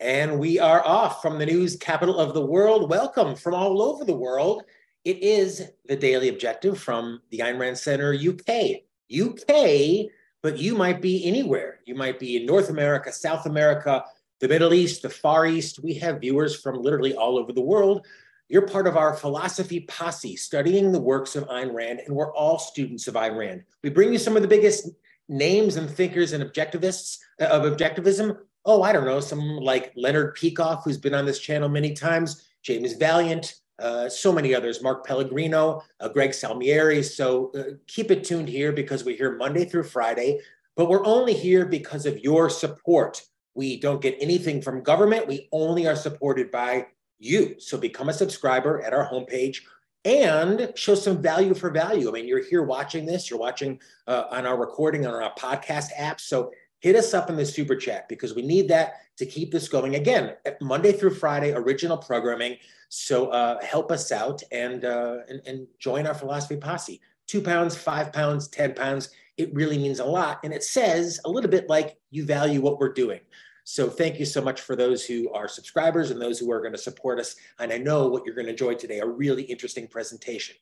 And we are off from the news capital of the world. Welcome from all over the world. It is the Daily Objective from the Ayn Rand Center, UK. UK, but you might be anywhere. You might be in North America, South America, the Middle East, the Far East. We have viewers from literally all over the world. You're part of our philosophy posse, studying the works of Ayn Rand, and we're all students of Ayn Rand. We bring you some of the biggest names and thinkers and objectivists uh, of objectivism oh, I don't know, some like Leonard Peikoff, who's been on this channel many times, James Valliant, uh, so many others, Mark Pellegrino, uh, Greg Salmieri. So uh, keep it tuned here because we're here Monday through Friday, but we're only here because of your support. We don't get anything from government. We only are supported by you. So become a subscriber at our homepage and show some value for value. I mean, you're here watching this, you're watching uh, on our recording on our podcast app. So hit us up in the super chat because we need that to keep this going. Again, Monday through Friday, original programming. So uh, help us out and, uh, and, and join our philosophy posse. Two pounds, five pounds, 10 pounds. It really means a lot. And it says a little bit like you value what we're doing. So thank you so much for those who are subscribers and those who are going to support us. And I know what you're going to enjoy today, a really interesting presentation.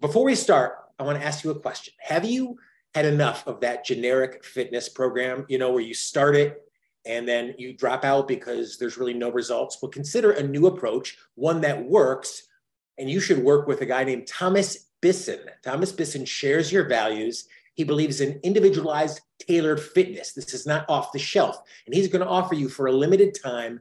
Before we start, I want to ask you a question. Have you had enough of that generic fitness program, you know, where you start it and then you drop out because there's really no results. Well, consider a new approach, one that works. And you should work with a guy named Thomas Bisson. Thomas Bisson shares your values. He believes in individualized, tailored fitness. This is not off the shelf. And he's going to offer you for a limited time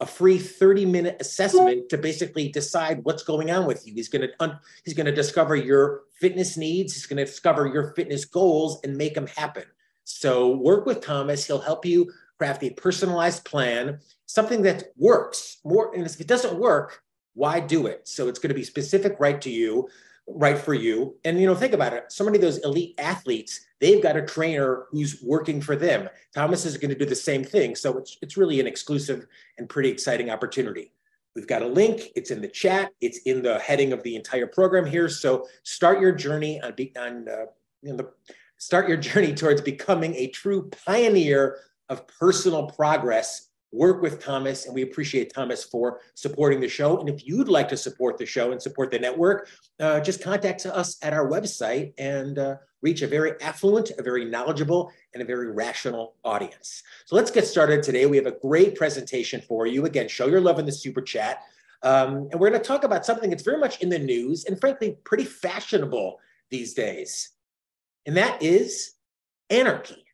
a free 30 minute assessment to basically decide what's going on with you. He's going to he's going to discover your fitness needs, he's going to discover your fitness goals and make them happen. So work with Thomas, he'll help you craft a personalized plan, something that works. More and if it doesn't work, why do it? So it's going to be specific right to you right for you. And you know, think about it. So many of those elite athletes, they've got a trainer who's working for them. Thomas is going to do the same thing. So it's it's really an exclusive and pretty exciting opportunity. We've got a link. It's in the chat. It's in the heading of the entire program here. So start your journey on, be, on uh, you know, the, start your journey towards becoming a true pioneer of personal progress work with Thomas, and we appreciate Thomas for supporting the show. And if you'd like to support the show and support the network, uh, just contact us at our website and uh, reach a very affluent, a very knowledgeable, and a very rational audience. So let's get started today. We have a great presentation for you. Again, show your love in the super chat. Um, and we're going to talk about something that's very much in the news and frankly pretty fashionable these days. And that is anarchy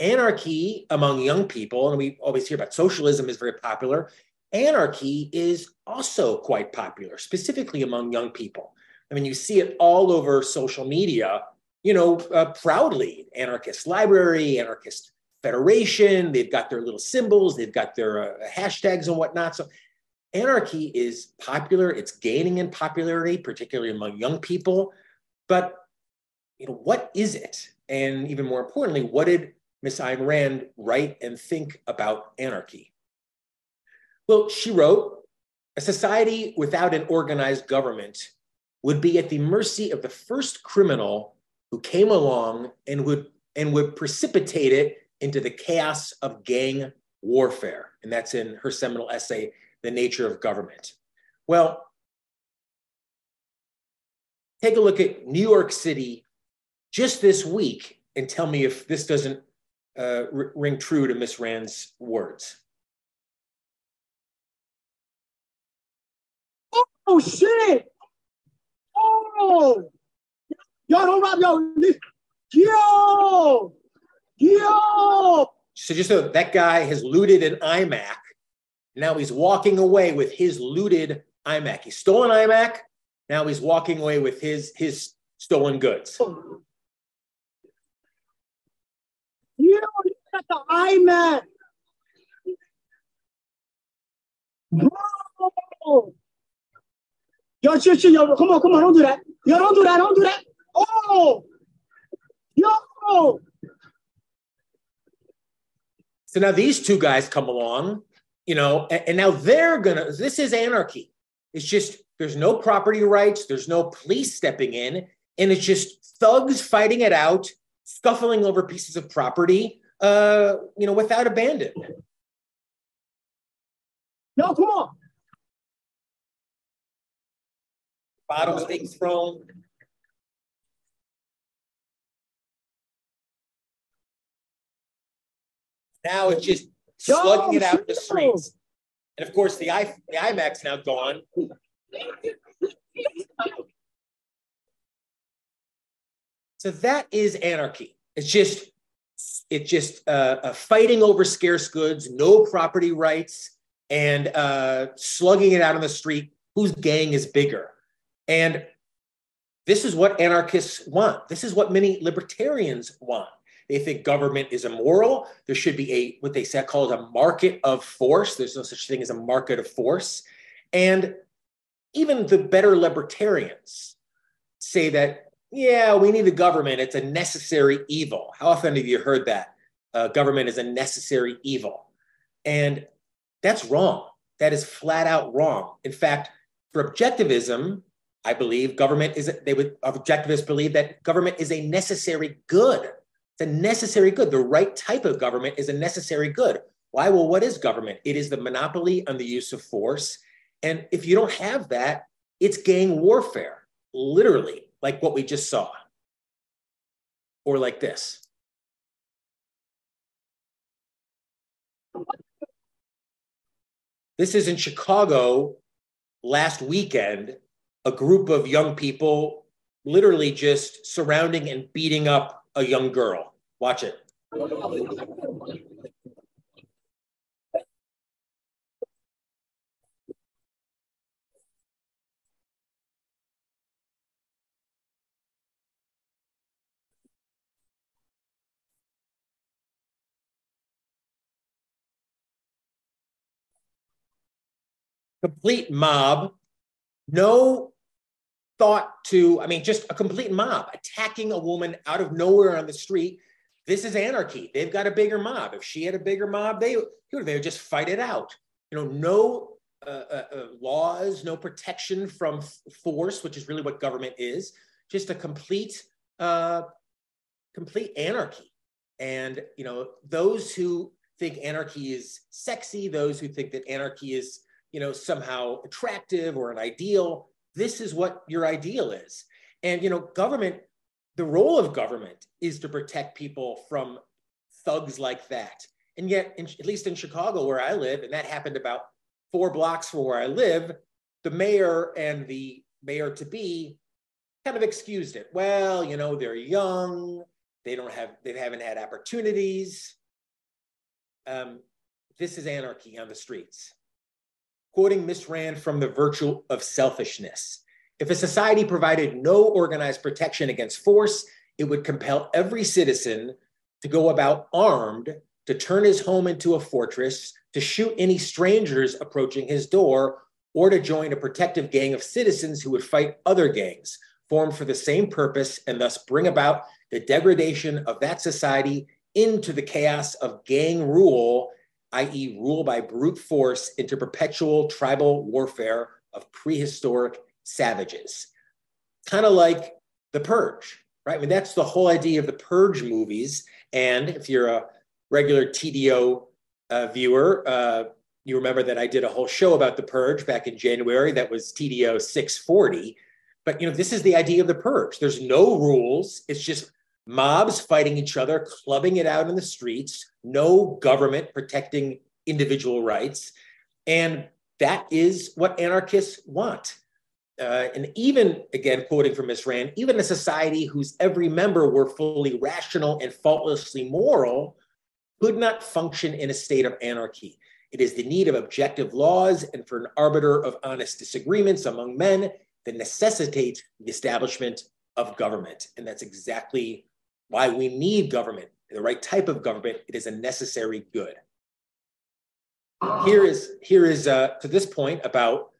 anarchy among young people, and we always hear about socialism is very popular. Anarchy is also quite popular, specifically among young people. I mean, you see it all over social media, you know, uh, proudly anarchist library, anarchist federation. They've got their little symbols, they've got their uh, hashtags and whatnot. So, anarchy is popular, it's gaining in popularity, particularly among young people. But, you know, what is it? And even more importantly, what did Miss Ayn Rand write and think about anarchy? Well, she wrote, a society without an organized government would be at the mercy of the first criminal who came along and would and would precipitate it into the chaos of gang warfare. And that's in her seminal essay, The Nature of Government. Well, take a look at New York City just this week and tell me if this doesn't uh, ring true to Miss Rand's words. Oh shit! Oh, y'all don't rob y'all. yo, yo. So just so that guy has looted an iMac. Now he's walking away with his looted iMac. He stole an iMac. Now he's walking away with his his stolen goods. Oh. IMac. Bro. Yo, shit, yo, come on, come on, don't do that. Yo, don't do that, don't do that. Oh, yo. So now these two guys come along, you know, and, and now they're gonna. This is anarchy. It's just there's no property rights, there's no police stepping in, and it's just thugs fighting it out scuffling over pieces of property, uh, you know, without abandon. Yo, come on. Bottles being thrown. Now it's just slugging it out in the streets. And of course, the, I, the iMac now gone. So that is anarchy. It's just it's just uh, uh, fighting over scarce goods, no property rights, and uh, slugging it out on the street. Whose gang is bigger? And this is what anarchists want. This is what many libertarians want. They think government is immoral. There should be a what they say called a market of force. There's no such thing as a market of force. And even the better libertarians say that, yeah, we need a government. It's a necessary evil. How often have you heard that? Uh, government is a necessary evil. And that's wrong. That is flat out wrong. In fact, for objectivism, I believe government is, they would, objectivists believe that government is a necessary good. It's a necessary good. The right type of government is a necessary good. Why? Well, what is government? It is the monopoly on the use of force. And if you don't have that, it's gang warfare, literally, like what we just saw. Or like this. This is in Chicago last weekend, a group of young people literally just surrounding and beating up a young girl. Watch it. Complete mob, no thought to, I mean, just a complete mob attacking a woman out of nowhere on the street. This is anarchy. They've got a bigger mob. If she had a bigger mob, they, would they would just fight it out. You know, no uh, uh, uh, laws, no protection from force, which is really what government is. Just a complete, uh, complete anarchy. And you know, those who think anarchy is sexy, those who think that anarchy is, you know, somehow attractive or an ideal, this is what your ideal is. And, you know, government, the role of government is to protect people from thugs like that. And yet, in, at least in Chicago, where I live, and that happened about four blocks from where I live, the mayor and the mayor to be kind of excused it. Well, you know, they're young, they don't have, they haven't had opportunities. Um, this is anarchy on the streets quoting Miss Rand from The Virtue of Selfishness. If a society provided no organized protection against force, it would compel every citizen to go about armed, to turn his home into a fortress, to shoot any strangers approaching his door, or to join a protective gang of citizens who would fight other gangs formed for the same purpose and thus bring about the degradation of that society into the chaos of gang rule i.e., rule by brute force into perpetual tribal warfare of prehistoric savages. Kind of like The Purge, right? I mean, that's the whole idea of the Purge movies. And if you're a regular TDO uh, viewer, uh, you remember that I did a whole show about The Purge back in January. That was TDO 640. But you know, this is the idea of the purge. There's no rules. It's just mobs fighting each other, clubbing it out in the streets, no government protecting individual rights. And that is what anarchists want. Uh, and even, again, quoting from Ms. Rand, even a society whose every member were fully rational and faultlessly moral could not function in a state of anarchy. It is the need of objective laws and for an arbiter of honest disagreements among men that necessitates the establishment of government. And that's exactly why we need government, the right type of government. It is a necessary good. Here is here is uh, to this point about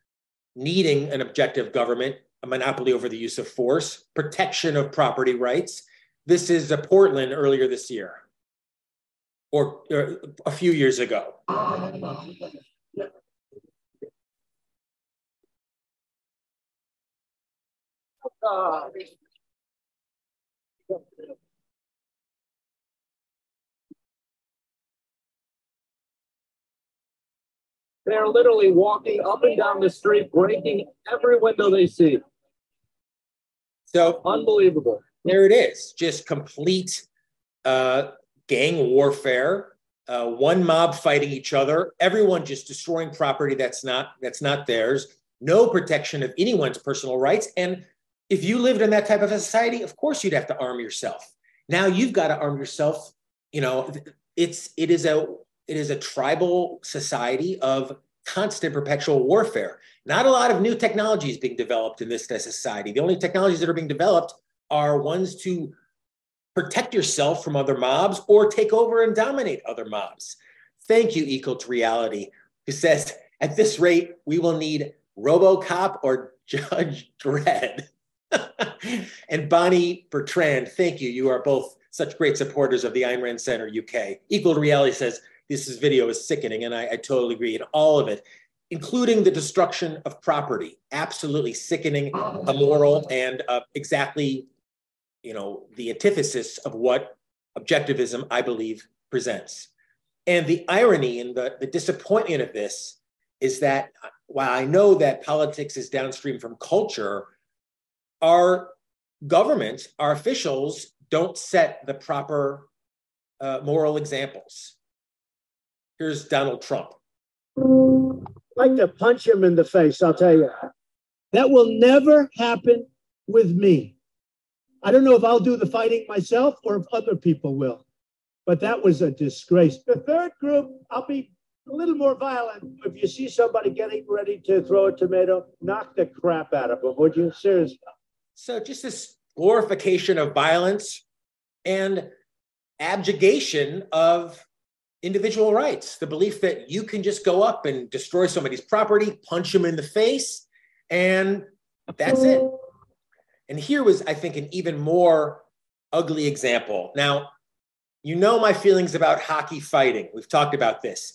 needing an objective government, a monopoly over the use of force, protection of property rights. This is uh, Portland earlier this year, or, or a few years ago. Uh, They are literally walking up and down the street, breaking every window they see. So Unbelievable. there it is, just complete uh, gang warfare. Uh, one mob fighting each other, everyone just destroying property that's not that's not theirs. No protection of anyone's personal rights. And if you lived in that type of a society, of course you'd have to arm yourself. Now you've got to arm yourself. You know, it's it is a it is a tribal society of constant perpetual warfare. Not a lot of new technologies being developed in this society. The only technologies that are being developed are ones to protect yourself from other mobs or take over and dominate other mobs. Thank you, Equal to Reality, who says, at this rate, we will need Robocop or Judge Dredd. and Bonnie Bertrand, thank you. You are both such great supporters of the Ayn Rand Center UK. Equal to Reality says, this is video is sickening, and I, I totally agree. And all of it, including the destruction of property, absolutely sickening, immoral, and uh, exactly you know, the antithesis of what objectivism, I believe, presents. And the irony and the, the disappointment of this is that while I know that politics is downstream from culture, our government, our officials don't set the proper uh, moral examples. Here's Donald Trump. I'd like to punch him in the face, I'll tell you. That will never happen with me. I don't know if I'll do the fighting myself or if other people will, but that was a disgrace. The third group, I'll be a little more violent. If you see somebody getting ready to throw a tomato, knock the crap out of them, would you? Seriously. So, just this glorification of violence and abjugation of individual rights, the belief that you can just go up and destroy somebody's property, punch them in the face, and that's it. And here was, I think, an even more ugly example. Now, you know my feelings about hockey fighting. We've talked about this.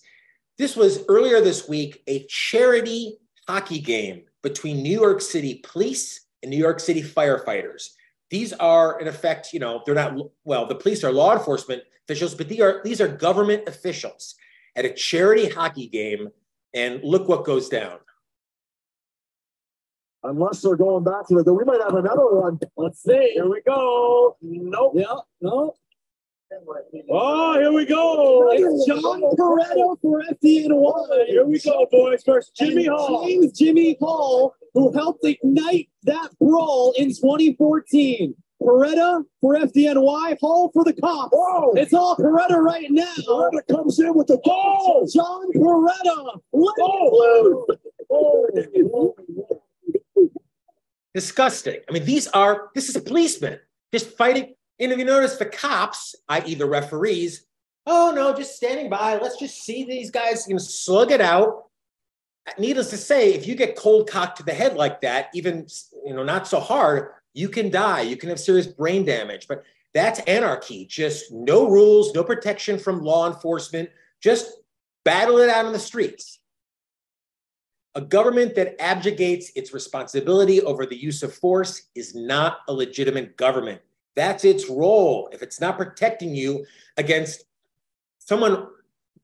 This was earlier this week a charity hockey game between New York City police and New York City firefighters. These are, in effect, you know, they're not, well, the police are law enforcement officials, but these are, these are government officials at a charity hockey game. And look what goes down unless they're going back to it. Then we might have another one. Let's see. Here we go. Nope. Yeah, no. Oh, here we go. It's John Barreto for FDNY. Here we go, boys. First, Jimmy Hall. James Jimmy Hall, who helped ignite that brawl in 2014. Peretta for FDNY, Hall for the cops. Whoa. It's all Peretta right now. Peretta comes in with the Oh, John Peretta. Oh. oh. disgusting. I mean, these are, this is a policeman just fighting. And if you notice the cops, i.e., the referees, oh no, just standing by. Let's just see these guys, you know, slug it out. Needless to say, if you get cold cocked to the head like that, even, you know, not so hard, you can die. You can have serious brain damage. But that's anarchy. Just no rules, no protection from law enforcement. Just battle it out on the streets. A government that abjugates its responsibility over the use of force is not a legitimate government. That's its role. If it's not protecting you against someone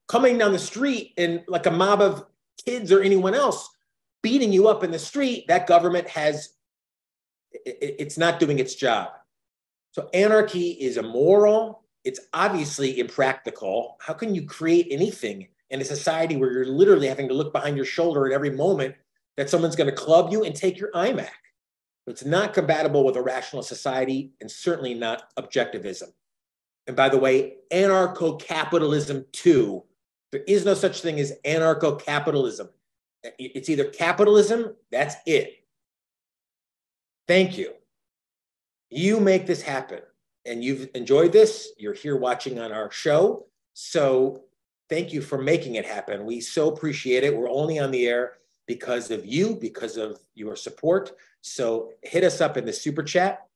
coming down the street and like a mob of kids or anyone else beating you up in the street, that government has, it's not doing its job. So anarchy is immoral. It's obviously impractical. How can you create anything in a society where you're literally having to look behind your shoulder at every moment that someone's going to club you and take your iMac. It's not compatible with a rational society and certainly not objectivism. And by the way, anarcho capitalism, too. There is no such thing as anarcho capitalism. It's either capitalism, that's it. Thank you. You make this happen. And you've enjoyed this. You're here watching on our show. So thank you for making it happen. We so appreciate it. We're only on the air because of you, because of your support. So hit us up in the super chat.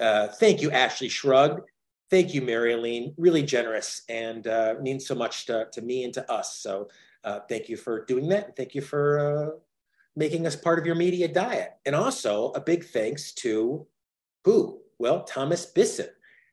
Uh, thank you, Ashley Shrug. Thank you, Mary Really generous and uh, means so much to, to me and to us. So uh, thank you for doing that. Thank you for uh, making us part of your media diet. And also a big thanks to who? Well, Thomas Bisson.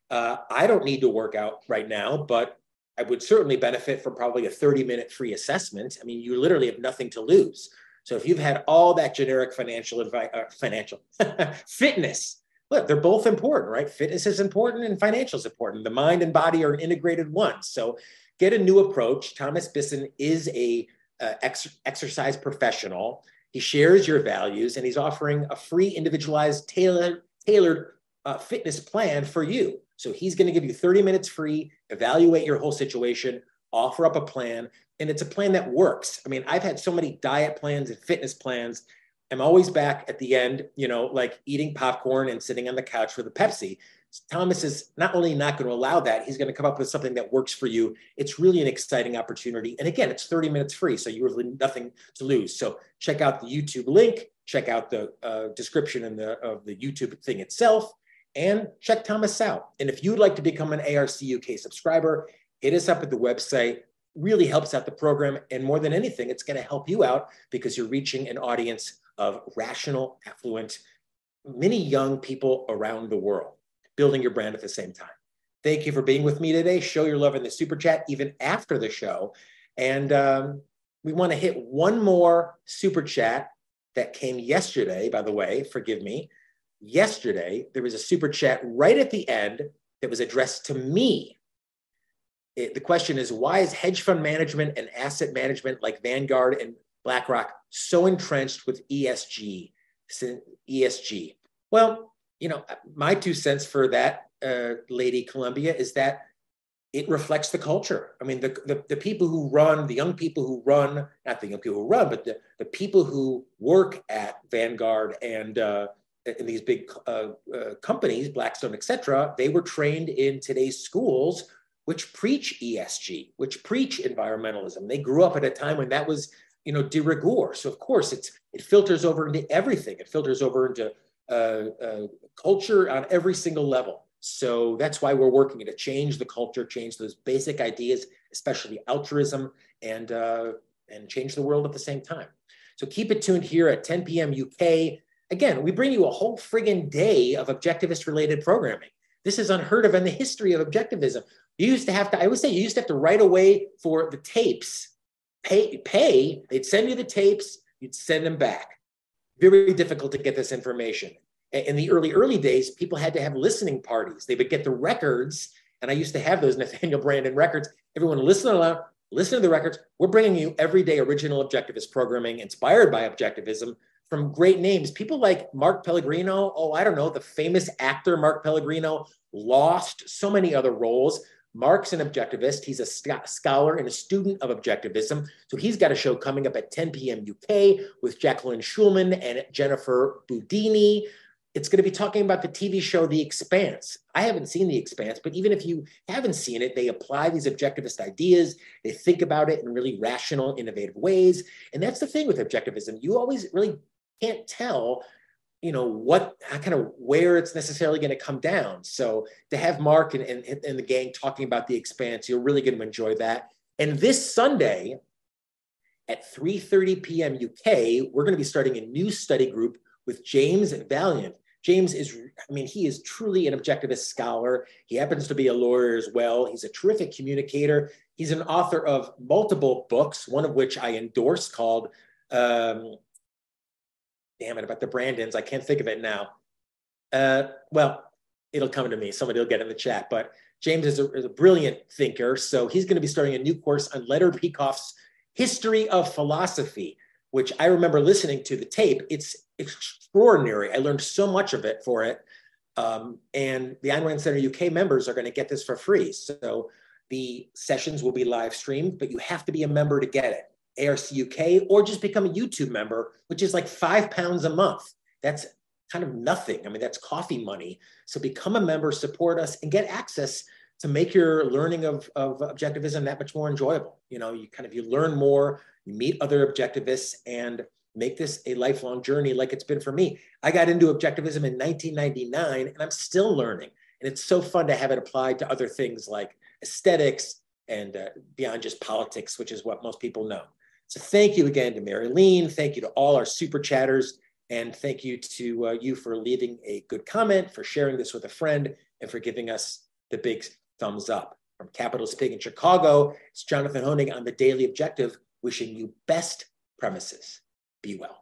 Uh, I don't need to work out right now, but I would certainly benefit from probably a 30 minute free assessment. I mean, you literally have nothing to lose. So if you've had all that generic financial advice, uh, financial fitness, look, they're both important, right? Fitness is important and financial is important. The mind and body are integrated one. So get a new approach. Thomas Bisson is a uh, ex- exercise professional. He shares your values and he's offering a free, individualized, tailored, tailored uh, fitness plan for you. So he's going to give you 30 minutes free, evaluate your whole situation, offer up a plan, and it's a plan that works. I mean, I've had so many diet plans and fitness plans. I'm always back at the end, you know, like eating popcorn and sitting on the couch with a Pepsi. Thomas is not only not going to allow that, he's going to come up with something that works for you. It's really an exciting opportunity. And again, it's 30 minutes free, so you have nothing to lose. So check out the YouTube link, check out the uh, description in the, of the YouTube thing itself, and check Thomas out. And if you'd like to become an ARC UK subscriber, hit us up at the website. Really helps out the program. And more than anything, it's going to help you out because you're reaching an audience of rational, affluent, many young people around the world building your brand at the same time. Thank you for being with me today. Show your love in the super chat even after the show. And um, we want to hit one more super chat that came yesterday, by the way, forgive me. Yesterday, there was a super chat right at the end that was addressed to me. It, the question is why is hedge fund management and asset management like Vanguard and BlackRock so entrenched with ESG? ESG. Well, you know, my two cents for that, uh, Lady Columbia, is that it reflects the culture. I mean, the, the, the, people who run, the young people who run, not the young people who run, but the, the people who work at Vanguard and uh, in these big uh, uh, companies, Blackstone, et cetera, they were trained in today's schools, which preach ESG, which preach environmentalism. They grew up at a time when that was, you know, de rigueur. So of course, it's it filters over into everything. It filters over into uh, uh, culture on every single level. So that's why we're working to change the culture, change those basic ideas, especially altruism, and uh, and change the world at the same time. So keep it tuned here at 10 p.m. UK. Again, we bring you a whole friggin' day of objectivist related programming. This is unheard of in the history of objectivism. You used to have to, I would say, you used to have to write away for the tapes, pay, pay, they'd send you the tapes, you'd send them back very difficult to get this information. In the early, early days, people had to have listening parties. They would get the records, and I used to have those Nathaniel Branden records. Everyone listen aloud, listen to the records. We're bringing you everyday original objectivist programming inspired by objectivism from great names. People like Mark Pellegrino, oh, I don't know, the famous actor Mark Pellegrino, lost so many other roles. Mark's an objectivist. He's a scholar and a student of objectivism. So he's got a show coming up at 10 p.m. UK with Jacqueline Schulman and Jennifer Budini. It's going to be talking about the TV show The Expanse. I haven't seen The Expanse, but even if you haven't seen it, they apply these objectivist ideas. They think about it in really rational, innovative ways. And that's the thing with objectivism. You always really can't tell you know what kind of where it's necessarily going to come down so to have mark and, and, and the gang talking about the expanse you're really going to enjoy that and this sunday at 3.30 p.m uk we're going to be starting a new study group with james valliant james is i mean he is truly an objectivist scholar he happens to be a lawyer as well he's a terrific communicator he's an author of multiple books one of which i endorse called um, damn it, about the Brandons. I can't think of it now. Uh, well, it'll come to me. Somebody will get in the chat. But James is a, is a brilliant thinker. So he's going to be starting a new course on Leonard Peikoff's History of Philosophy, which I remember listening to the tape. It's extraordinary. I learned so much of it for it. Um, and the Ayn Rand Center UK members are going to get this for free. So the sessions will be live streamed, but you have to be a member to get it. ARC UK, or just become a YouTube member, which is like five pounds a month. That's kind of nothing. I mean, that's coffee money. So become a member, support us, and get access to make your learning of, of objectivism that much more enjoyable. You know, you kind of you learn more, you meet other objectivists, and make this a lifelong journey like it's been for me. I got into objectivism in 1999, and I'm still learning. And it's so fun to have it applied to other things like aesthetics and uh, beyond just politics, which is what most people know. So thank you again to Marilyn. Thank you to all our super chatters. And thank you to uh, you for leaving a good comment, for sharing this with a friend, and for giving us the big thumbs up. From Capitalist Pig in Chicago, it's Jonathan Hoenig on the Daily Objective, wishing you best premises. Be well.